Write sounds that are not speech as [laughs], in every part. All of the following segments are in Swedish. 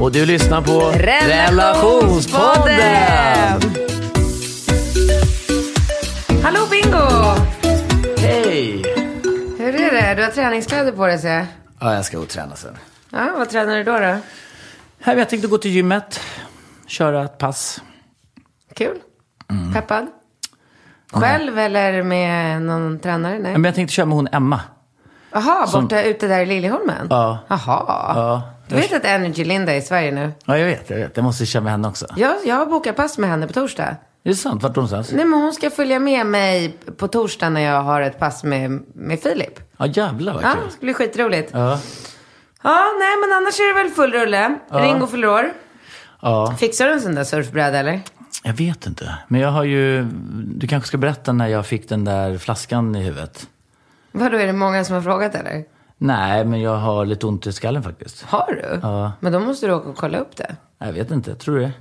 Och du lyssnar på Relationspodden. Hallå Bingo! Hej! Hur är det? Du har träningskläder på dig ser jag. Ja, jag ska gå och träna sen. Ja, vad tränar du då? då? Jag tänkte gå till gymmet, köra ett pass. Kul? Mm. Peppad? Själv eller med någon tränare? Nej. Men jag tänkte köra med hon Emma. Jaha, Som- borta ute där i Liljeholmen? Ja. Jaha. Ja. Du vet att Energy Linda är i Sverige nu? Ja, jag vet, jag vet. Jag måste köra med henne också. Jag, jag har bokat pass med henne på torsdag. Är det sant? Vart någonstans? Nej, men hon ska följa med mig på torsdag när jag har ett pass med, med Filip. Ja, jävlar vad Ja, kul. det ska bli skitroligt. Ja. Ja, nej men annars är det väl full rulle. Ringo fyller år. ja. Fixar du en sån där surfbräda eller? Jag vet inte. Men jag har ju... Du kanske ska berätta när jag fick den där flaskan i huvudet. Vadå, är det många som har frågat eller? Nej, men jag har lite ont i skallen faktiskt. Har du? Ja. Men då måste du åka och kolla upp det. Jag vet inte. Tror du det?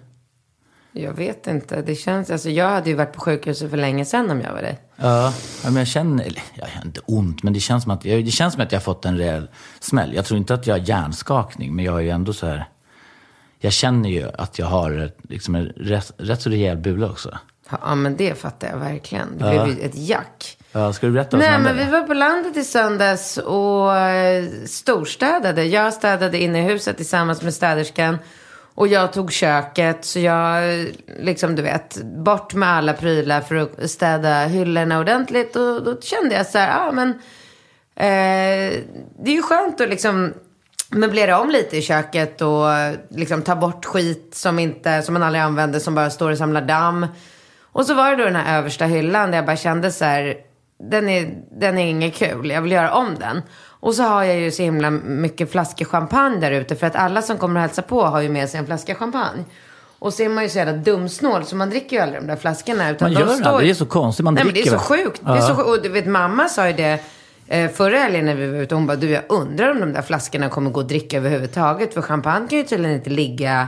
Jag vet inte. Det känns, alltså jag hade ju varit på sjukhuset för länge sedan om jag var dig. Ja, men jag känner, eller jag har inte ont, men det känns, som att, det känns som att jag har fått en rejäl smäll. Jag tror inte att jag har hjärnskakning, men jag har ju ändå så här, jag känner ju att jag har liksom en rätt, rätt så rejäl bula också. Ja, men det fattar jag verkligen. Det blev ju ett jack. Ja, ska du berätta vad som Nej, men vi var på landet i söndags och eh, storstädade. Jag städade inne i huset tillsammans med städerskan. Och jag tog köket. Så jag, liksom du vet, bort med alla prylar för att städa hyllorna ordentligt. Och då kände jag så här, ja men. Eh, det är ju skönt att liksom möblera om lite i köket och liksom ta bort skit som, inte, som man aldrig använder, som bara står och samlar damm. Och så var det då den här översta hyllan där jag bara kände så här, den är, den är inget kul, jag vill göra om den. Och så har jag ju så himla mycket flaskor champagne där ute, för att alla som kommer och hälsa på har ju med sig en flaska champagne. Och så är man ju så jävla dumsnål, så man dricker ju aldrig de där flaskorna. Utan Man de gör står... aldrig, det är så konstigt, man Nej, men det är dricker så sjukt. Det är så sjukt. Och du vet, mamma sa ju det eh, förra helgen när vi var ute. Hon bara, du jag undrar om de där flaskorna kommer gå att dricka överhuvudtaget. För champagne kan ju tydligen inte ligga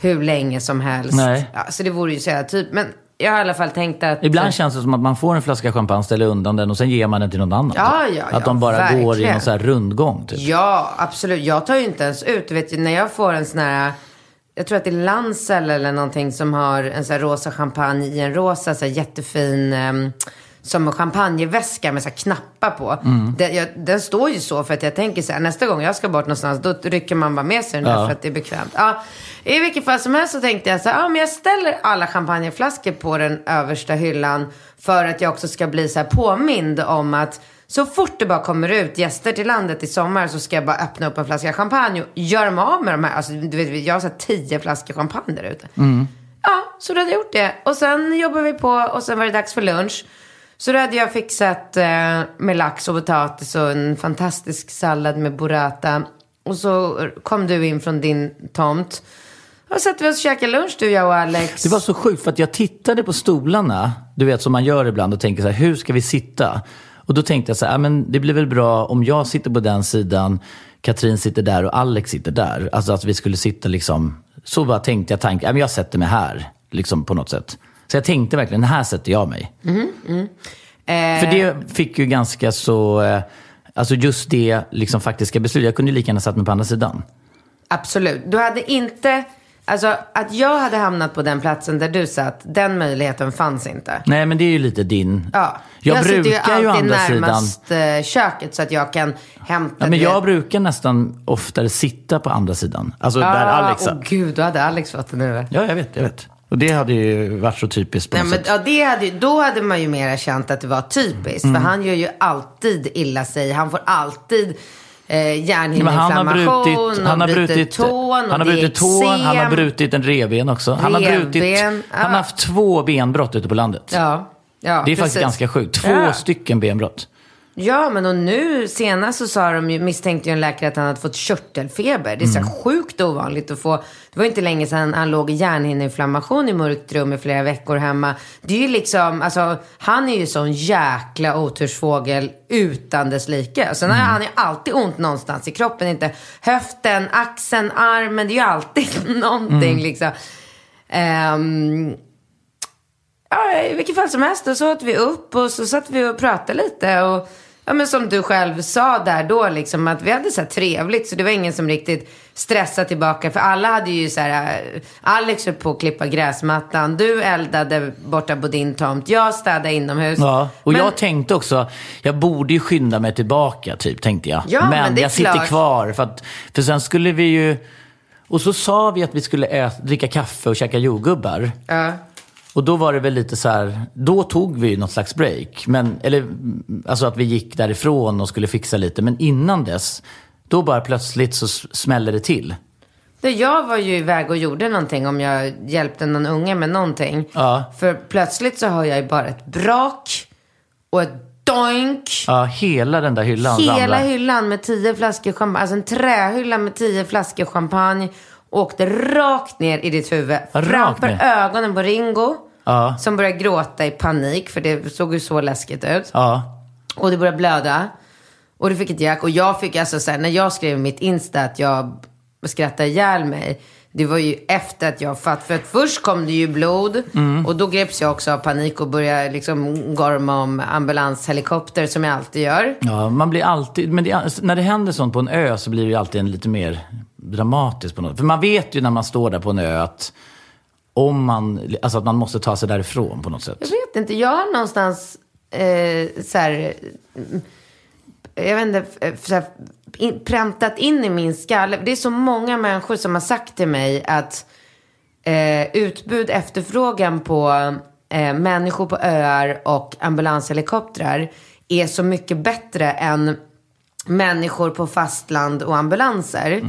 hur länge som helst. Nej. Ja, så det vore ju så jävla typ. Men jag har i alla fall tänkt att... Ibland känns det som att man får en flaska champagne, ställer undan den och sen ger man den till någon annan. Ja, ja, att ja, de bara går i verkligen. någon så här rundgång. Typ. Ja, absolut. Jag tar ju inte ens ut. Du vet, när jag får en sån här... Jag tror att det är Lancel eller någonting som har en sån här rosa champagne i en rosa så här jättefin... Um, som en champagneväska med så knappar på. Mm. Den, jag, den står ju så för att jag tänker så här, nästa gång jag ska bort någonstans, då rycker man bara med sig den där Ja. för att det är bekvämt. Ja, I vilket fall som helst så tänkte jag så här, ja men jag ställer alla champagneflaskor på den översta hyllan för att jag också ska bli så här påmind om att så fort det bara kommer ut gäster till landet i sommar så ska jag bara öppna upp en flaska champagne och göra mig av med de här. Alltså, du vet, jag har så här tio flaskor champagne där ute. Ja, så då hade jag gjort det. Och sen jobbade vi på och sen var det dags för lunch. Så då hade jag fixat eh, med lax och potatis och en fantastisk sallad med burrata. Och så kom du in från din tomt. Och satt vi oss och käkade lunch du, jag och Alex. Det var så sjukt för att jag tittade på stolarna, du vet som man gör ibland och tänker så här, hur ska vi sitta? Och då tänkte jag så här, men det blir väl bra om jag sitter på den sidan, Katrin sitter där och Alex sitter där. Alltså att vi skulle sitta liksom, så bara tänkte jag tanken, jag sätter mig här, liksom på något sätt. Så jag tänkte verkligen, här sätter jag mig. Eh, För det fick ju ganska så, eh, alltså just det liksom faktiska beslut. Jag kunde ju lika gärna satt mig på andra sidan. Absolut. Du hade inte... Alltså att jag hade hamnat på den platsen där du satt, den möjligheten fanns inte. Nej men det är ju lite din. Ja. Jag, sitter brukar ju ju alltid andra sidan. närmast eh, köket så att jag kan hämta... Ja, men du jag brukar nästan oftare sitta på andra sidan. Alltså där Ah, Alex Åh satt. gud, då hade Alex fått det nu. Ja, jag vet, jag vet. Och det hade ju varit så typiskt på Nej, något men, sätt. ja, det hade, då hade man ju mera känt att det var typiskt. Mm. För han gör ju alltid illa sig. Han får alltid eh, men han har hjärnhinneinflammation brutit, han har brutit tån. Han har brutit tån, han har brutit en revben också. Han har, brutit, ja. han har haft två benbrott ute på landet. Ja, ja det är faktiskt precis. ganska sjukt. Två Ja. stycken benbrott. Ja, men och nu senast så sa de ju, misstänkte ju en läkare att han hade fått körtelfeber. Det är så Mm. här sjukt ovanligt att få. Det var inte länge sedan han låg i hjärnhinneinflammation i mörkt rum i flera veckor hemma. Det är ju liksom, alltså han är ju sån jäkla otursfågel utan dess like. Sen har Mm. han ju alltid ont någonstans i kroppen. Inte höften, axeln, armen. Det är ju alltid [laughs] någonting Mm. liksom. Ehm, Ja, i vilket fall som helst. Då så åt vi upp och så satt vi och pratade lite. Och, ja, men som du själv sa där då, liksom, att vi hade så trevligt. Så det var ingen som riktigt stressade tillbaka. För alla hade ju så här, äh, Alex höll på att klippa gräsmattan. Du eldade borta på din tomt. Jag städade inomhus. Ja, och Men- jag tänkte också, jag borde ju skynda mig tillbaka, typ, tänkte jag. Ja, men är jag sitter klart. kvar. För, att, för sen skulle vi ju... Och så sa vi att vi skulle äta, dricka kaffe och käka jordgubbar. Ja. Och då var det väl lite så här, då tog vi något slags break. Men, eller, alltså att vi gick därifrån och skulle fixa lite. Men innan dess, då bara plötsligt så smäller det till. Det, jag var ju iväg och gjorde någonting om jag hjälpte någon unge med någonting. Ja. För plötsligt så hör jag ju bara ett brak och ett doink. Ja, hela den där hyllan Hela ramlade. hyllan med tio flaskor champagne, alltså en trähylla med tio flaskor champagne åkte rakt ner i ditt huvud. Rakt Framför ner? ögonen på Ringo. Ja. Som började gråta i panik för det såg ju så läskigt ut. Ja. Och det började blöda. Och du fick ett jack. Och jag fick alltså så här, när jag skrev mitt Insta att jag skrattade ihjäl mig. Det var ju efter att jag fatt. För att först kom det ju blod. Mm. Och då greps jag också av panik och började liksom gorma om ambulanshelikopter som jag alltid gör. Ja, man blir alltid, men det, när det händer sånt på en ö så blir det ju alltid en lite mer dramatiskt på något För man vet ju när man står där på en ö att om man, alltså att man måste ta sig därifrån på något sätt. Jag vet inte, jag har någonstans eh, så här, eh, jag vet inte, eh, så här, in, präntat in i min skalle. Det är så många människor som har sagt till mig att eh, utbud, efterfrågan på eh, människor på öar och ambulanshelikoptrar är så mycket bättre än människor på fastland och ambulanser.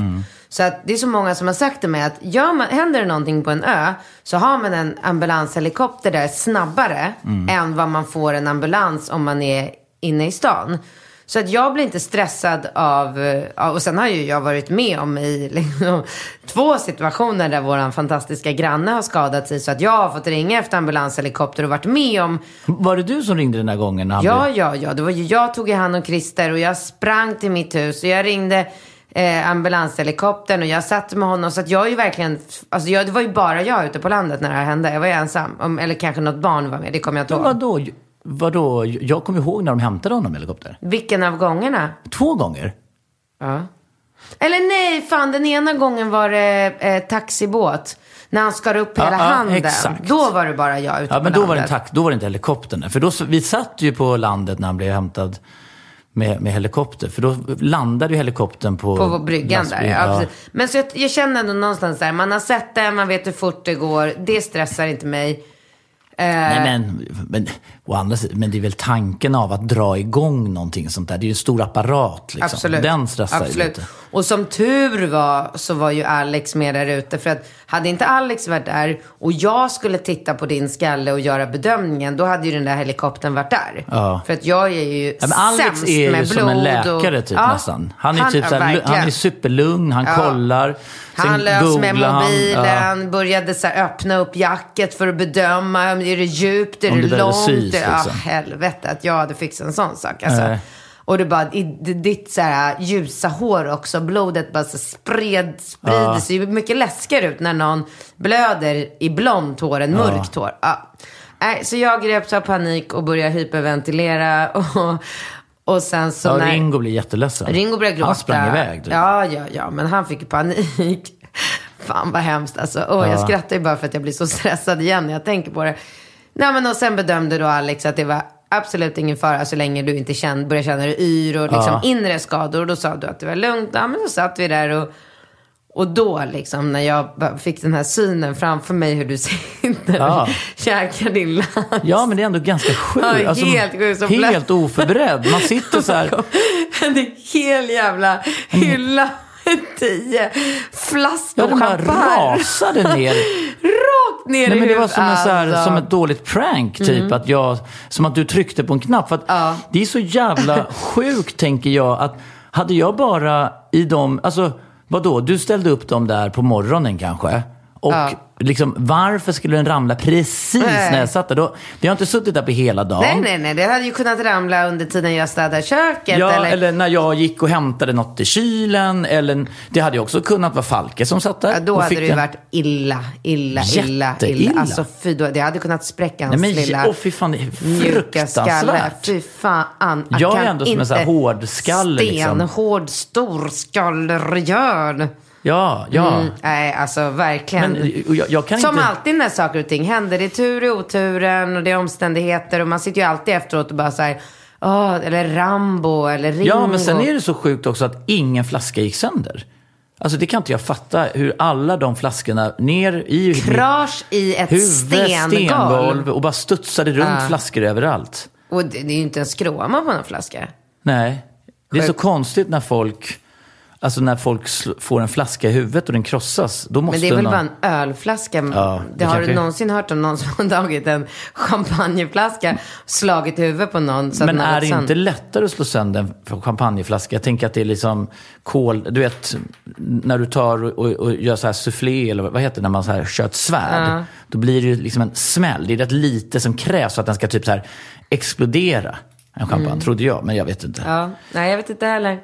Så att det är så många som har sagt till mig att gör man, händer det någonting på en ö så har man en ambulanshelikopter där snabbare än vad man får en ambulans om man är inne i stan. Så att jag blir inte stressad av, eh, och sen har ju jag varit med om i [laughs] liksom, två situationer där våran fantastiska granne har skadat sig så att jag har fått ringa efter ambulanshelikopter och varit med om Var det du som ringde den där gången? När han Ja, blev... ja, ja. Det var ju, jag tog i hand om Christer och jag sprang till mitt hus och jag ringde eh, ambulanshelikoptern och jag satt med honom. Så att jag är ju verkligen, alltså jag, det var ju bara jag ute på landet när det här hände. Jag var ju ensam. Om, eller kanske något barn var med, det kommer jag inte ihåg. vadå? Vadå? Jag kommer ihåg när de hämtade honom i helikopter. Vilken av gångerna? Två gånger. Ja. Eller nej, fan den ena gången var det eh, taxibåt. När han skar upp Ja, hela ja, handen. exakt. Då var det bara jag ute Ja, på men då var, det landet. tax, då var det inte helikoptern. För då, vi satt ju på landet när han blev hämtad med, med helikopter. För då landade ju helikoptern på... På bryggan där. Ja, precis. Men så jag, jag känner ändå någonstans där, man har sett det, man vet hur fort det går. Det stressar inte mig. Eh, Nej, men, men, å andra sidan, men det är väl tanken av att dra igång någonting sånt där. Det är ju en stor apparat. Liksom. Absolut. Den stressar ju lite. Och som tur var så var ju Alex med där ute. För att hade inte Alex varit där och jag skulle titta på din skalle och göra bedömningen, då hade ju den där helikoptern varit där. Ja. För att jag är ju Ja, men Alex sämst är ju med som en läkare och, typ Ja, nästan. Han är, typ ja, så här, verkligen. han är superlugn, han Ja. kollar. Han lös med han. mobilen, Ja. började så öppna upp jacket för att bedöma. Är det djupt? Är Om det långt? Ja, liksom. helvete att jag hade fixat en sån sak. Alltså. Nej. Och det bara, i ditt så här ljusa hår också, blodet bara så spred, sprider Ja. sig. Det ser mycket läskigare ut när någon blöder i blont hår än mörkt hår. Ja. Nej, så jag greps av panik och började hyperventilera. [laughs] Och, och sen så Ja, när... Ringo blir jätteledsen. Ringo började gråta. Han sprang iväg. typ. Ja, ja, ja, men han fick panik. [laughs] Fan vad hemskt alltså. Jag Ja. skrattar ju bara för att jag blir så [laughs] stressad igen när jag tänker på det. Nej, men och sen bedömde då Alex att det var absolut ingen fara så länge du inte kände, började känna dig yr och liksom Ja. inre skador. Och då sa du att det var lugnt. Ja, men så satt vi där och, Och då liksom när jag fick den här synen framför mig hur du sitter Ja. och käkar din lunch. Ja, men det är ändå ganska sjukt. Ja, helt sjukt. Så helt oförberedd. Man sitter så här. [laughs] En hel jävla hylla med tio Ja, flaskor den bara rasade ner. Rakt ner Nej, i men det var som, en, så här, alltså. som ett dåligt prank, typ. Att jag, som att du tryckte på en knapp. För att Ja. Det är så jävla [laughs] sjukt, tänker jag, att hade jag bara i dem... Alltså, vadå? Du ställde upp dem där på morgonen kanske. Och Ja. liksom, varför skulle den ramla precis Nej. när jag satt där? Då, jag har inte suttit där på hela dagen. Nej, nej, nej. Det hade ju kunnat ramla under tiden jag städar köket. Ja, eller... eller... när jag gick och hämtade något i kylen. Eller, det hade ju också kunnat vara Falke som satt där. Ja, då hade det ju den. varit illa, illa, illa, illa. Alltså fy, då, det hade kunnat spräcka hans Nej, men, lilla åh, fy fan, är mjuka skalle. Fy fan. Jag är kan ändå som en sån här inte hård skalle, liksom. Stenhård storskallergörd. Ja, ja. Mm, nej, alltså verkligen. Men jag, jag kan Som inte... alltid när saker och ting händer. Det är tur i oturen och det är omständigheter. Och man sitter ju alltid efteråt och bara så här, åh, eller Rambo eller Ringo. Ja, men sen är det så sjukt också att ingen flaska gick sönder. Alltså det kan inte jag fatta. Hur alla de flaskorna ner i Krasch i ett huvud, stengolv. och bara studsade runt flaskor överallt. Och det, det är ju inte en skråma på någon flaska. Nej, det är så konstigt när folk... Alltså när folk får en flaska i huvudet och den krossas. Då måste Men det är väl någon... bara en ölflaska. Ja, det det har kanske- du någonsin hört om någon som har tagit en champagneflaska, slagit i huvudet på någon Men är det gått inte sönder? lättare att slå sönder en champagneflaska? Jag tänker att det är liksom kol... Du vet, när du tar och, och, och gör så här soufflé, eller vad heter det, när man så här kör ett svärd. Då blir det ju liksom en smäll. Det är rätt lite som krävs för att den ska typ så här explodera. En champagne, trodde jag, men jag vet inte. Ja, Ja, nej jag vet inte heller.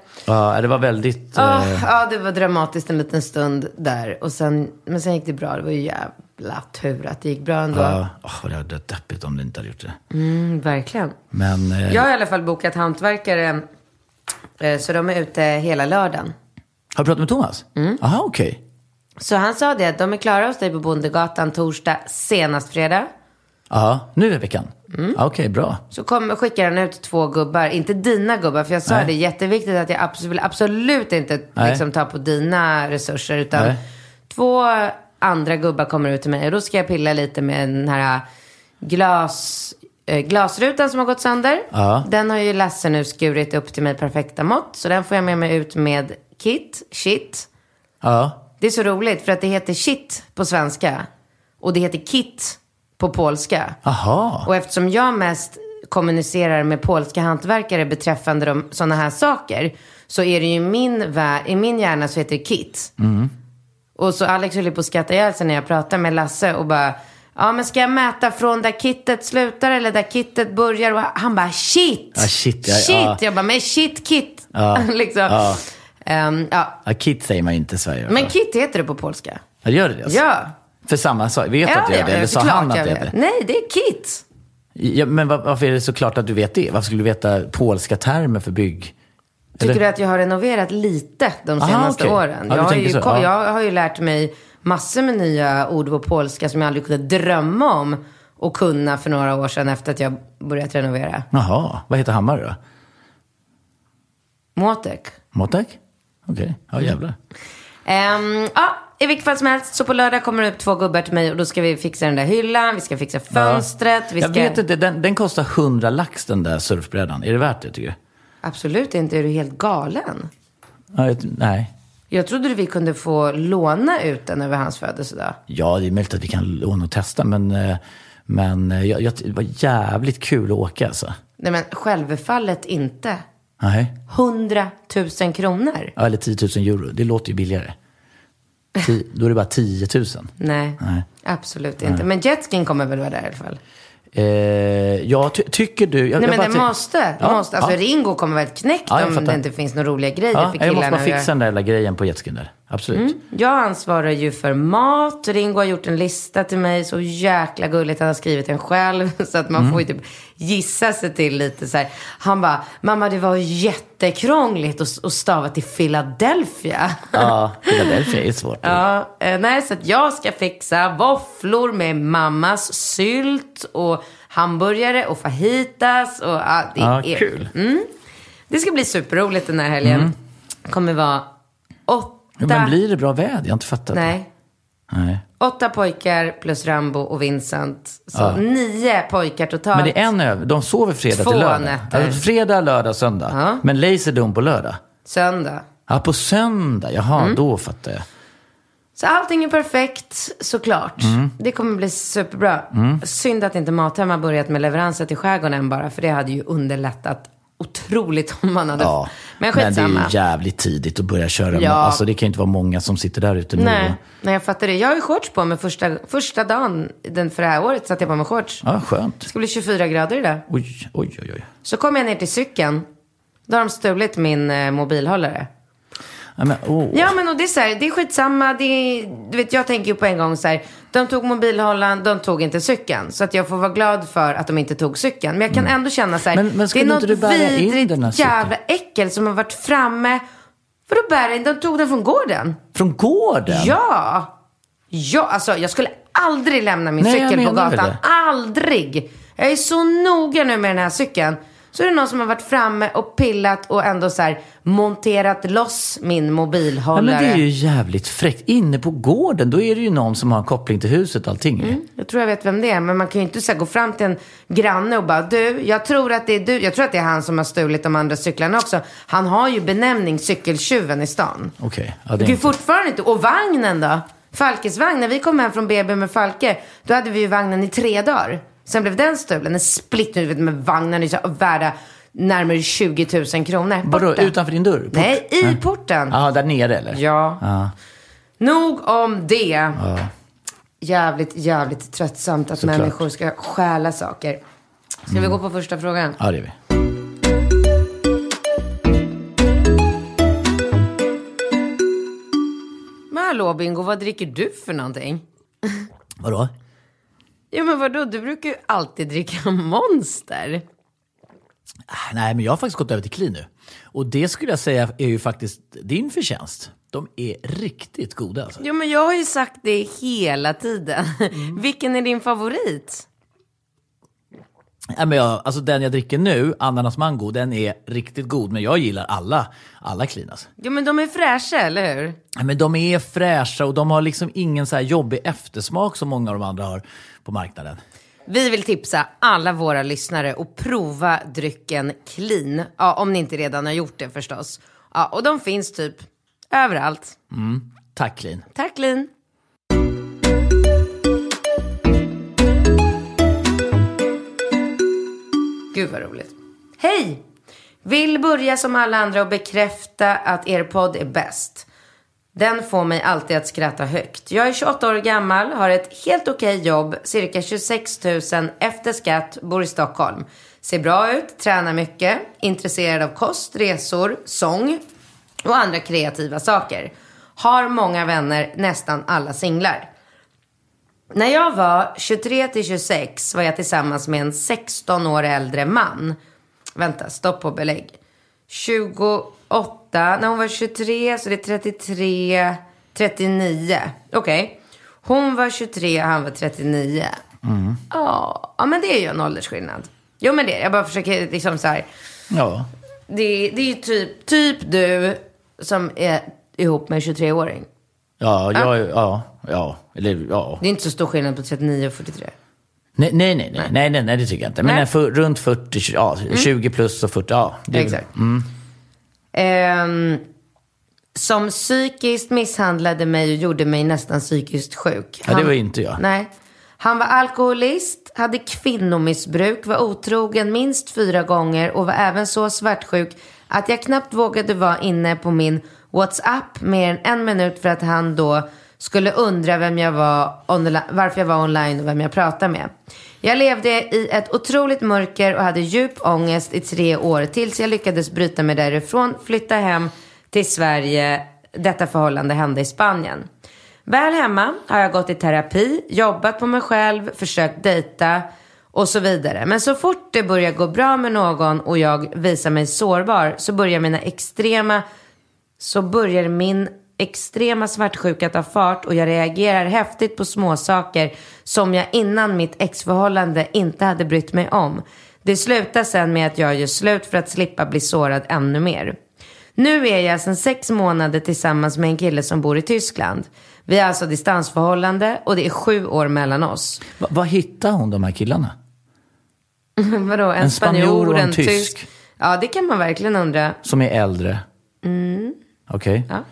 det var väldigt... Ja, eh, ja, det var dramatiskt en liten stund där. Och sen, men sen gick det bra. Det var ju jävla tur att det gick bra ändå. ja, åh, det hade varit deppigt om det inte hade gjort det. Mm, verkligen. Men... eh, Jag har i alla fall bokat hantverkare. eh, Så de är ute hela lördagen. Har du pratat med Thomas? Mm. Aha, okej. Så han sa det att de är klara hos dig på Bondegatan torsdag, senast fredag. Ja, nu i veckan? Mm. Okej, bra. Så kommer, skickar han ut två gubbar, inte dina gubbar, för jag sa Nej. det, jätteviktigt att jag absolut, absolut inte liksom, ta på dina resurser, utan Nej. två andra gubbar kommer ut till mig och då ska jag pilla lite med den här glas, eh, glasrutan som har gått sönder. Ja. Den har ju Lasse nu skurit upp till mig perfekta mått, så den får jag med mig ut med kit, shit. Ja. Det är så roligt för att det heter shit på svenska och det heter kit på polska. Aha. Och eftersom jag mest kommunicerar med polska hantverkare beträffande de, sådana här saker så är det ju min, i min hjärna så heter det kit. Och så Alex höll på att skratta ihjäl sig när jag pratade med Lasse och bara Ja men ska jag mäta från där kittet slutar eller där kittet börjar? Och han bara shit! Ja, shit, ja, shit! ja. Jag bara men shit kit! Ja, [laughs] liksom. ja. Ehm, ja. Ja, Kit säger man inte i Sverige. Men kit heter det på polska. Ja, gör det? alltså? Ja. För samma sak? Vet du att det är det? Eller sa han att jag vet. det? Nej, det är kit. Ja, men var- varför är det så klart att du vet det? Varför skulle du veta polska termer för bygg? Tycker Eller? du att jag har renoverat lite de Aha, senaste okej. åren? Ja, jag, har ju, ja. jag har ju lärt mig massor med nya ord på polska som jag aldrig kunde drömma om att kunna för några år sedan efter att jag börjat renovera. Jaha, vad heter Hammar då? Młotek. Motek? Okej, ja jävlar. Ehm, ja, i vilket fall som helst. Så på lördag kommer det upp två gubbar till mig och då ska vi fixa den där hyllan, vi ska fixa fönstret. Vi ska... Jag vet inte, den, den kostar 100 lax den där surfbrädan. Är det värt det tycker du? Absolut inte, är du helt galen? Ja, jag- nej. Jag trodde vi kunde få låna ut den över hans födelsedag. Ja, det är möjligt att vi kan låna och testa, men, eh, men eh, jag, jag, det var jävligt kul att åka alltså. Nej men självfallet inte. Nej. 100 000 kronor. Ja, eller 10 000 euro. Det låter ju billigare. Ti, då är det bara 10 000. Nej, Nej. absolut inte. Men jetskin kommer väl vara där i alla fall. Eh, ja, ty, tycker du... Jag, Nej jag men det måste. Ja, måste. Alltså ja. Ringo kommer väl knäckt Ja, om det inte finns några roliga grejer Ja, för jag måste killarna bara fixa den där jävla grejen på jetskin där. Absolut. Jag ansvarar ju för mat. Ringo har gjort en lista till mig. Så jäkla gulligt. Han har skrivit den själv. [laughs] Så att man Mm. får ju typ gissa sig till lite så här. Han bara, mamma det var jättekrångligt att, stava till Philadelphia. Ja, [laughs] Philadelphia är svårt. Ja, eh, nej, så att jag ska fixa våfflor med mammas sylt och hamburgare och fajitas och ja, det Ja, är kul. Det ska bli superroligt den här helgen. Mm. kommer vara Men blir det bra väder? Jag har inte fattat. Nej. Nej. Åtta pojkar plus Rambo och Vincent. Så nio pojkar totalt. Men det är en över. De sover fredag Två till lördag. nätter. Alltså, fredag, lördag, söndag. Ja. Men Laserdome på lördag. Söndag. Ja, på söndag. Jaha, Mm. då fattar jag. Så allting är perfekt, såklart. Mm. Det kommer bli superbra. Synd att inte Mathem har börjat med leveranser till skärgården bara. För det hade ju underlättat otroligt om man hade... Ja. Men Men det är skitsamma. ju jävligt tidigt att börja köra. Ja. Alltså, det kan ju inte vara många som sitter där ute nu. Nej, nej, jag fattar det. Jag har ju shorts på mig första, första dagen den, för det här året. Satte jag på mig shorts. Ja, skönt. Det ska bli 24 grader idag. Oj, oj, oj. oj. Så kom jag ner till cykeln. Då har de stulit min eh, mobilhållare. Ja, men, oh. Ja, men och det är så här, det är skitsamma. Det är, du vet, jag tänker ju på en gång så här, de tog mobilhållaren, de tog inte cykeln. Så att jag får vara glad för att de inte tog cykeln. Men jag kan ändå känna så här, Mm. Men- men det är något vidrigt jävla äckel som har varit framme. Vadå bära in? De tog den från gården. Från gården? Ja! Ja, alltså jag skulle aldrig lämna min Nej, cykel på gatan. Aldrig! Jag är så noga nu med den här cykeln. Så är det någon som har varit framme och pillat och ändå så här monterat loss min Ja, mobilhållare. men det är ju jävligt fräckt. Inne på gården, då är det ju någon som har en koppling till huset och allting. Mm. Jag tror jag vet vem det är, men man kan ju inte så här, gå fram till en granne och bara du, jag tror att det är du, jag tror att det är han som har stulit de andra cyklarna också. Han har ju benämning cykeltjuven i stan. Okej. Ja, Du det är inte... fortfarande inte, och vagnen då? Falkes vagn, när vi kom hem från BB med Falke, då hade vi ju vagnen i tre dagar. Sen blev den stulen, en split nu, vet, med vagnen så värda närmare 20 000 kronor. Vadå, utanför din dörr? Port? Nej, i porten. Ja, där nere eller? Ja. Ja. Nog om det. Jävligt, jävligt tröttsamt att Såklart. människor ska stjäla saker. Ska vi gå på första frågan? ja, det är vi. Men hallå Bingo, vad dricker du för någonting? Vadå? Jo men vadå, du brukar ju alltid dricka [laughs] Monster. Nej, men jag har faktiskt gått över till clean nu. Och det skulle jag säga är ju faktiskt din förtjänst. De är riktigt goda alltså. Jo men jag har ju sagt det hela tiden. Mm. [laughs] Vilken är din favorit? Nej, men jag, alltså den jag dricker nu, ananas mango, den är riktigt god. Men jag gillar alla, alla clean alltså. Jo men de är fräscha, eller hur? Nej, Men de är fräscha och de har liksom ingen så här jobbig eftersmak som många av de andra har på marknaden. Vi vill tipsa alla våra lyssnare att prova drycken Clean. Ja, om ni inte redan har gjort det förstås. Ja, och de finns typ överallt. Tack clean. Tack Clean. Gud vad roligt. Hej! Vill börja som alla andra och bekräfta att er podd är bäst. Den får mig alltid att skratta högt. Jag är 28 år gammal, har ett helt okej jobb, cirka 26 000 efter skatt, bor i Stockholm. Ser bra ut, tränar mycket, intresserad av kost, resor, sång och andra kreativa saker. Har många vänner, nästan alla singlar. När jag var 23 till 26 var jag tillsammans med en 16 år äldre man. Vänta, stopp på belägg. 28, när hon var 23 så det är 33, 39. Okej. Hon var 23 och han var 39. Ja, ja, men det är ju en åldersskillnad. Jo, men det. Jag bara försöker liksom så här. Ja. Det, det är ju typ, typ du som är ihop med en 23-åring. Ja, jag, ja, ja, eller ja. Det är inte så stor skillnad på 39 och 43. Nej, nej, nej, nej, nej, nej, nej det tycker jag inte. Men Nej. för, runt 40, ja, 20 plus och 40, ja. det är väl- Ehm, som psykiskt misshandlade mig och gjorde mig nästan psykiskt sjuk. Ja, det var inte jag. Nej. Han var alkoholist, hade kvinnomissbruk, var otrogen minst fyra gånger och var även så svartsjuk att jag knappt vågade vara inne på min WhatsApp mer än en minut för att han då skulle undra vem jag var, varför jag var online och vem jag pratade med. Jag levde i ett otroligt mörker och hade djup ångest i tre år tills jag lyckades bryta mig därifrån, flytta hem till Sverige. Detta förhållande hände i Spanien. Väl hemma har jag gått i terapi, jobbat på mig själv, försökt dejta och så vidare. Men så fort det börjar gå bra med någon och jag visar mig sårbar så börjar mina extrema så börjar min extrema svartsjuka ta fart och jag reagerar häftigt på småsaker som jag innan mitt exförhållande inte hade brytt mig om. Det slutar sen med att jag gör slut för att slippa bli sårad ännu mer. Nu är jag sedan sex månader tillsammans med en kille som bor i Tyskland. Vi har alltså distansförhållande och det är sju år mellan oss. Va, vad hittar hon de här killarna? [laughs] Vadå, en, En spanjor och en tysk. tysk? Ja, det kan man verkligen undra. Som är äldre? Okej. Mm. Ja.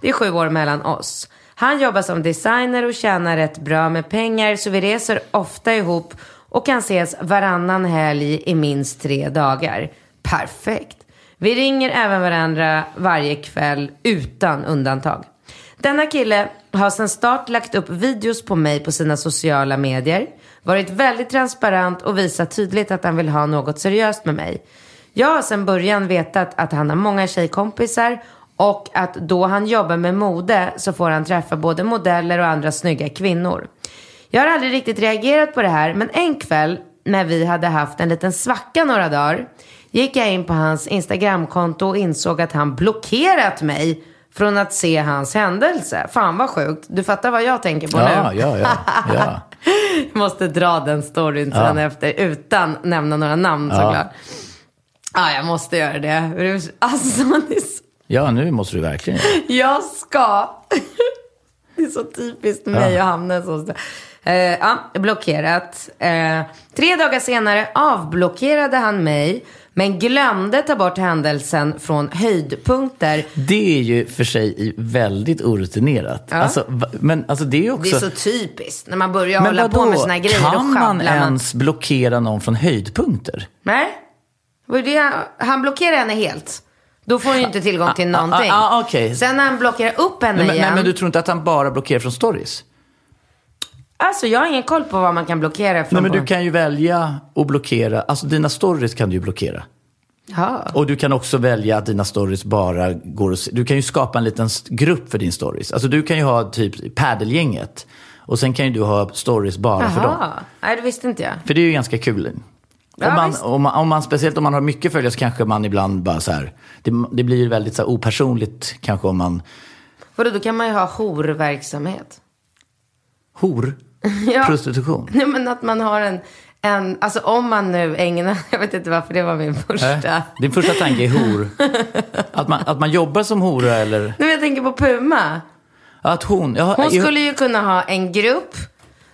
Det är sju år mellan oss. Han jobbar som designer och tjänar rätt bra med pengar så vi reser ofta ihop och kan ses varannan helg i minst tre dagar. Perfekt. Vi ringer även varandra varje kväll utan undantag. Denna kille har sedan start lagt upp videos på mig på sina sociala medier, varit väldigt transparent och visat tydligt att han vill ha något seriöst med mig. Jag har sedan början vetat att han har många tjejkompisar och att då han jobbar med mode så får han träffa både modeller och andra snygga kvinnor. Jag har aldrig riktigt reagerat på det här men en kväll när vi hade haft en liten svacka några dagar gick jag in på hans Instagramkonto och insåg att han blockerat mig från att se hans händelse. Fan vad sjukt. Du fattar vad jag tänker på Ja, nu? ja, ja, ja. Jag [laughs] måste dra den storyn sen efter utan nämna några namn Ja. såklart. Ja, jag måste göra det. Alltså, [laughs] det är så... Ja, nu måste du verkligen jag ska. [laughs] Det är så typiskt mig Ja. att hamna så. Eh, ja, blockerat. Eh, tre dagar senare avblockerade han mig. Men glömde ta bort händelsen från höjdpunkter. Det är ju för sig väldigt orutinerat. Alltså, va- men alltså det är också... Det är så typiskt. När man börjar men hålla på med sina grejer och kan man ens blockera någon från höjdpunkter? Nej. Han blockerar henne helt. Då får hon ju inte tillgång till Ah, ah, någonting. ah, okej. Sen när han blockerar upp henne Nej, men, igen. nej, men du tror inte att han bara blockerar från stories? Alltså jag har ingen koll på vad man kan blockera från. Nej, men du kan ju välja att blockera, alltså dina stories kan du ju blockera. Ja. Och du kan också välja att dina stories bara går se. Du kan ju skapa en liten grupp för din stories. Alltså du kan ju ha typ paddelgänget. Och sen kan ju du ha stories bara för dem. Nej, det visste inte jag. För det är ju ganska kul. Ja, om, man, om, man, om man, speciellt om man har mycket följare så kanske man ibland bara så här. Det, det blir ju väldigt så här opersonligt kanske om man. Vadå, då kan man ju ha horverksamhet. Hor? [laughs] Ja. Prostitution? Nej, men att man har en, en, alltså om man nu ägnar, [laughs] jag vet inte varför det var min första. Äh, Din första tanke är hor. [laughs] Att man, att man jobbar som hora eller? Nu jag tänker på Puma. Att hon... Ja, Hon skulle ju kunna ha en grupp.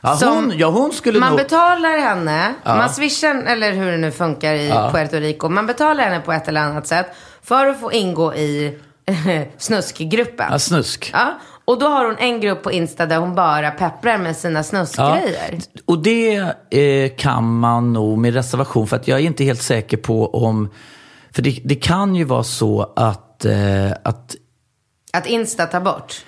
Ja, som- hon, ja, hon skulle Man nog... betalar henne, man swishar, eller hur det nu funkar i Puerto Rico. Man betalar henne på ett eller annat sätt för att få ingå i [laughs] snuskgruppen. Ja, snusk. Ja, och då har hon en grupp på Insta där hon bara pepprar med sina snuskgrejer. Och det eh, kan man nog med reservation för att jag är inte helt säker på om... För det, det kan ju vara så att, eh, att Att Insta tar bort.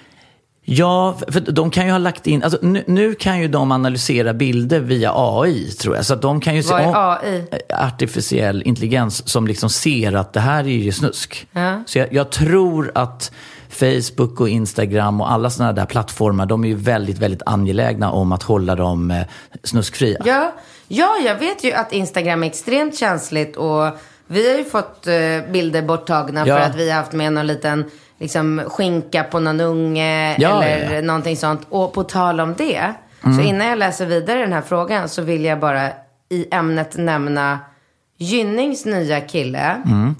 Ja, för de kan ju ha lagt in, alltså nu, nu kan ju de analysera bilder via AI tror jag. Så att de kan ju se Vad är AI? Artificiell intelligens som liksom ser att det här är ju snusk. Så jag, jag tror att Facebook och Instagram och alla sådana där plattformar, de är ju väldigt, väldigt angelägna om att hålla dem eh, snuskfria. Ja, ja, jag vet ju att Instagram är extremt känsligt och vi har ju fått eh, bilder borttagna Ja. för att vi har haft med någon liten liksom, skinka på någon unge Ja, eller ja, någonting sånt. Och på tal om det, Mm. så innan jag läser vidare den här frågan så vill jag bara i ämnet nämna Gynnings nya kille. Mm.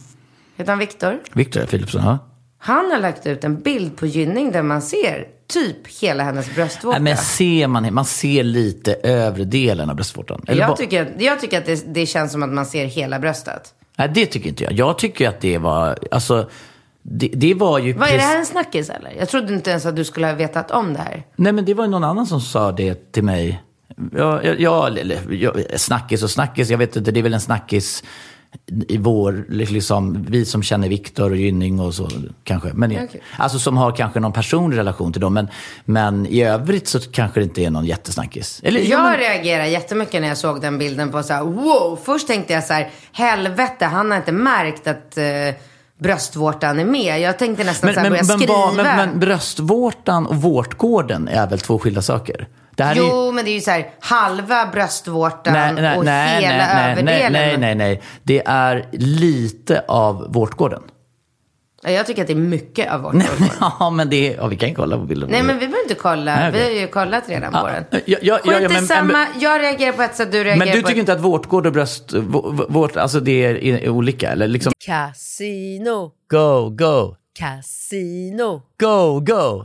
Heter han Viktor? Victor Philipsson, ja. Han har lagt ut en bild på Gynning där man ser typ hela hennes bröstvårta. Nej, men ser man, man ser lite övre delen av bröstvårtan. Eller jag, bara- tycker, jag tycker att det, det känns som att man ser hela bröstet. Nej, det tycker inte jag. Jag tycker att det var, alltså, det, det var ju... Vad är det här en snackis eller? Jag trodde inte ens att du skulle ha vetat om det här. Nej, men det var ju någon annan som sa det till mig. Ja, ja, ja snackis och snackis, jag vet inte, det är väl en snackis i vår, liksom, vi som känner Viktor och Gynning och så kanske. Men, Okej. Alltså som har kanske någon personlig relation till dem. Men, men i övrigt så kanske det inte är någon jättesnackis. Eller, Jag men, reagerade jättemycket när jag såg den bilden på så här, wow. Först tänkte jag så här, helvete, han har inte märkt att eh, bröstvårtan är med. Jag tänkte nästan men, så här, men, börja men, skriva. men, men bröstvårtan och vårtgården är väl två skilda saker? Här är, jo, men det är ju så här, halva bröstvårtan Nej, nej, och nej, hela nej, nej, överdelen. nej, nej, nej. Det är lite av vårtgården. Ja, Jag tycker att det är mycket av vårt organ. [laughs] ja, men det är, ja, vi kan kolla på bilden. Nej, men vi behöver inte kolla. Nej, okej. Vi har ju kollat redan på den. Ja, ja, ja, ja, men- samma. men- jag reagerar på ett sätt, du reagerar Men du på tycker ett inte att vårtgård och bröst, vå- vårt, alltså det är, är olika? Eller liksom, Casino, go, go, casino, go, go,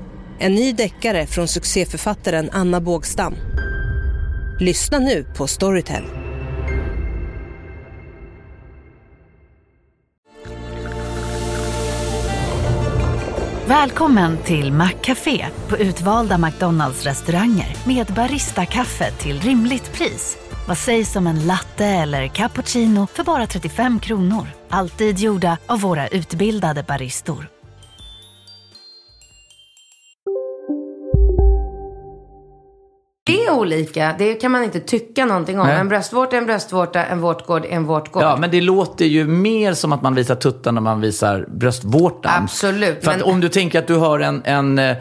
En ny deckare från succéförfattaren Anna Bågstam. Lyssna nu på Storytel. Välkommen till Maccafé på utvalda McDonalds restauranger med Baristakaffe till rimligt pris. Vad sägs om en latte eller cappuccino för bara 35 kronor? Alltid gjorda av våra utbildade baristor. Det är olika. Det kan man inte tycka någonting om. Nej. En bröstvårta är en bröstvårta, en vårtgård är en vårtgård. Ja, men det låter ju mer som att man visar tuttarna när man visar bröstvårtan. Absolut, För att men- om du tänker att du har en, en, eh,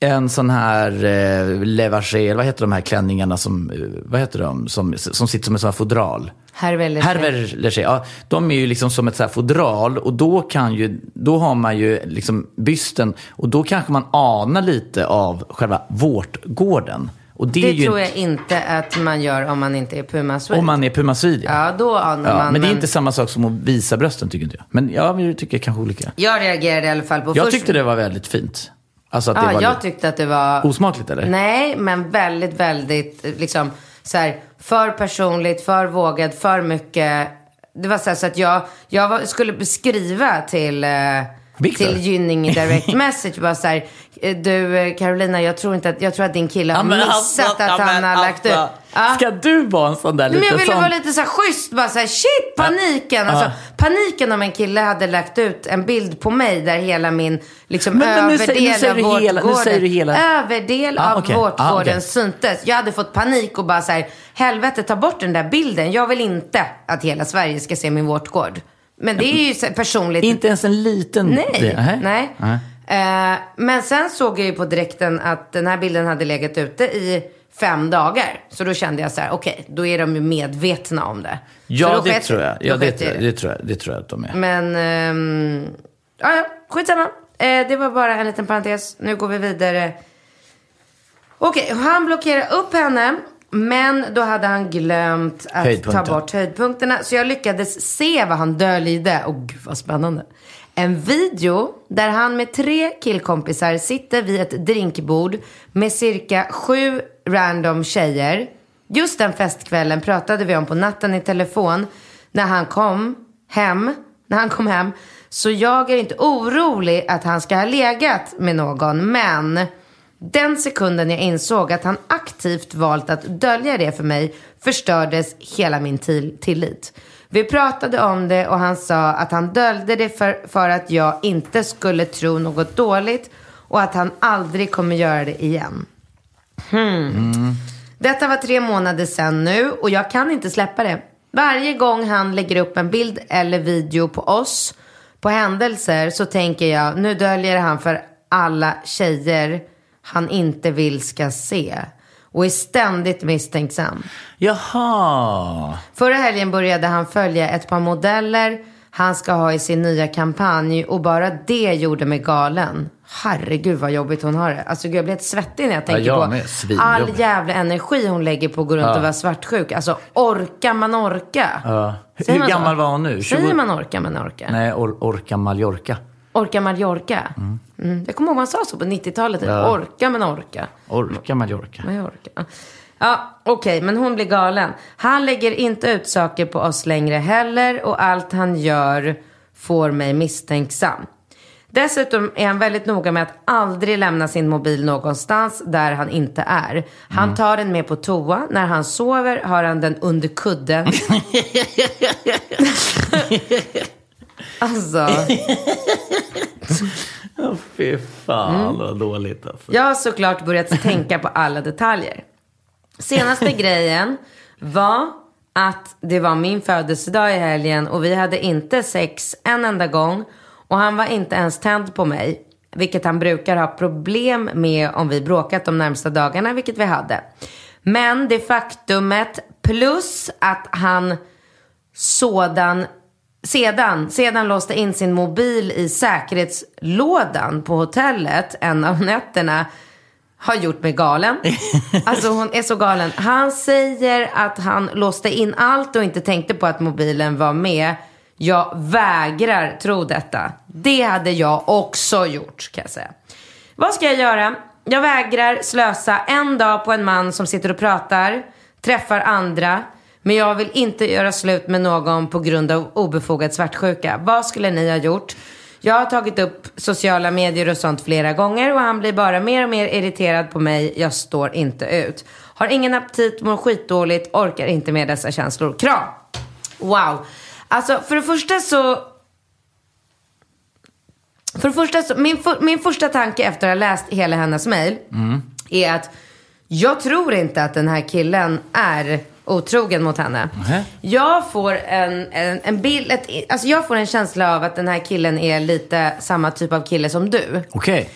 en sån här eh, levager, vad heter de här klänningarna som, eh, vad heter de, som, som sitter som en sån här fodral? Herver leger, ja. De är ju liksom som ett så fodral och då kan ju, då har man ju liksom bysten och då kanske man anar lite av själva vårtgården. Och det, Det ju tror jag inte att man gör om man inte är Puma Swede. om man är Puma Swede. Ja, då anar Ja, man. men det är inte samma sak som att visa brösten tycker inte jag. Men ja, vi tycker kanske olika. Jag reagerade i alla fall på Jag först... tyckte det var väldigt fint. Alltså att det Ja, var jag tyckte att det var... osmakligt eller? Nej, men väldigt, väldigt liksom så här, för personligt, för vågat, för mycket. Det var så, här, så att jag, jag var, skulle beskriva till, eh, Victor? till Gynning i direct [laughs] message. Bara så här, du eh, Carolina, jag tror, inte att, jag tror att din kille har missat att han har lagt ut. Ja. alltså, Ska du vara en sån där Men lite jag ville sån? vara lite så här schysst, bara så här, shit, paniken. Alltså, paniken om en kille hade lagt ut en bild på mig där hela min liksom, Men- men nu överdel säger- nu säger av hela- nu vårtgården, säger du hela- överdel Ah, av okej. vårtgården Ah, okej. syntes. Jag hade fått panik och bara så här, helvete ta bort den där bilden. Jag vill inte att hela Sverige ska se min vårtgård. Men det är ju personligt. Inte ens en liten... Nej, det- nej. Eh, men sen såg jag ju på direkten att den här bilden hade legat ute i fem dagar. Så då kände jag så här, okej, då är de ju medvetna om det. Ja, det tror jag. Ja, det, Det, tror jag. det tror jag att de är. Men, ehm, ja, skitsamma. Eh, det var bara en liten parentes. Nu går vi vidare. Okej, han blockerade upp henne. Men då hade han glömt att ta bort höjdpunkterna. Så jag lyckades se vad han döljde. Och gud vad spännande. En video där han med tre killkompisar sitter vid ett drinkbord med cirka sju random tjejer. Just den festkvällen pratade vi om på natten i telefon när han kom hem. När han kom hem. Så jag är inte orolig att han ska ha legat med någon. Men den sekunden jag insåg att han aktivt valt att dölja det för mig förstördes hela min till- tillit. Vi pratade om det och han sa att han döljde det för, för att jag inte skulle tro något dåligt och att han aldrig kommer göra det igen. Hmm. Detta var tre månader sedan nu och jag kan inte släppa det. Varje gång han lägger upp en bild eller video på oss, på händelser, så tänker jag nu döljer han för alla tjejer han inte vill ska se och är ständigt misstänksam. Jaha. Förra helgen började han följa ett par modeller han ska ha i sin nya kampanj och bara det gjorde mig galen. Herregud vad jobbigt hon har det. Alltså gud, jag blir helt svettig när jag tänker jag på med. All jävla energi hon lägger på att gå runt och vara svartsjuk. Alltså orkar man orka? Ja. Hur man så? gammal var hon nu? 20 Säger man orkar man orka? Nej, or orka Mallorca. Orka Mallorca? Mm. Jag kommer ihåg man sa så på 90-talet. Typ. Ja. Orka men orka. Orka Mallorca. Mallorca. Ja, okej, men hon blir galen. Han lägger inte ut saker på oss längre heller och allt han gör får mig misstänksam. Dessutom är han väldigt noga med att aldrig lämna sin mobil någonstans där han inte är. Han tar den med på toa. När han sover har han den under kudden. [laughs] alltså, [laughs] fy fan Mm. vad dåligt alltså. jag har såklart börjat tänka på alla detaljer. Senaste [laughs] grejen var att det var min födelsedag i helgen och vi hade inte sex en enda gång. Och han var inte ens tänd på mig. Vilket han brukar ha problem med om vi bråkat de närmsta dagarna, vilket vi hade. Men det faktumet plus att han sådan, sedan, sedan låste in sin mobil i säkerhetslådan på hotellet en av nätterna har gjort mig galen. [laughs] Alltså hon är så galen. Han säger att han låste in allt och inte tänkte på att mobilen var med. Jag vägrar tro detta. Det hade jag också gjort kan jag säga. Vad ska jag göra? Jag vägrar slösa en dag på en man som sitter och pratar, träffar andra. Men jag vill inte göra slut med någon på grund av obefogad svartsjuka. Vad skulle ni ha gjort? Jag har tagit upp sociala medier och sånt flera gånger och han blir bara mer och mer irriterad på mig. Jag står inte ut. Har ingen aptit, mår skitdåligt, orkar inte med dessa känslor. Kram! Wow. Alltså för det första så för det första, så, min, för, min första tanke efter att ha läst hela hennes mejl är att jag tror inte att den här killen är otrogen mot henne. Nähä. Jag får en, en, en bild, ett, alltså jag får en känsla av att den här killen är lite samma typ av kille som du. Okej.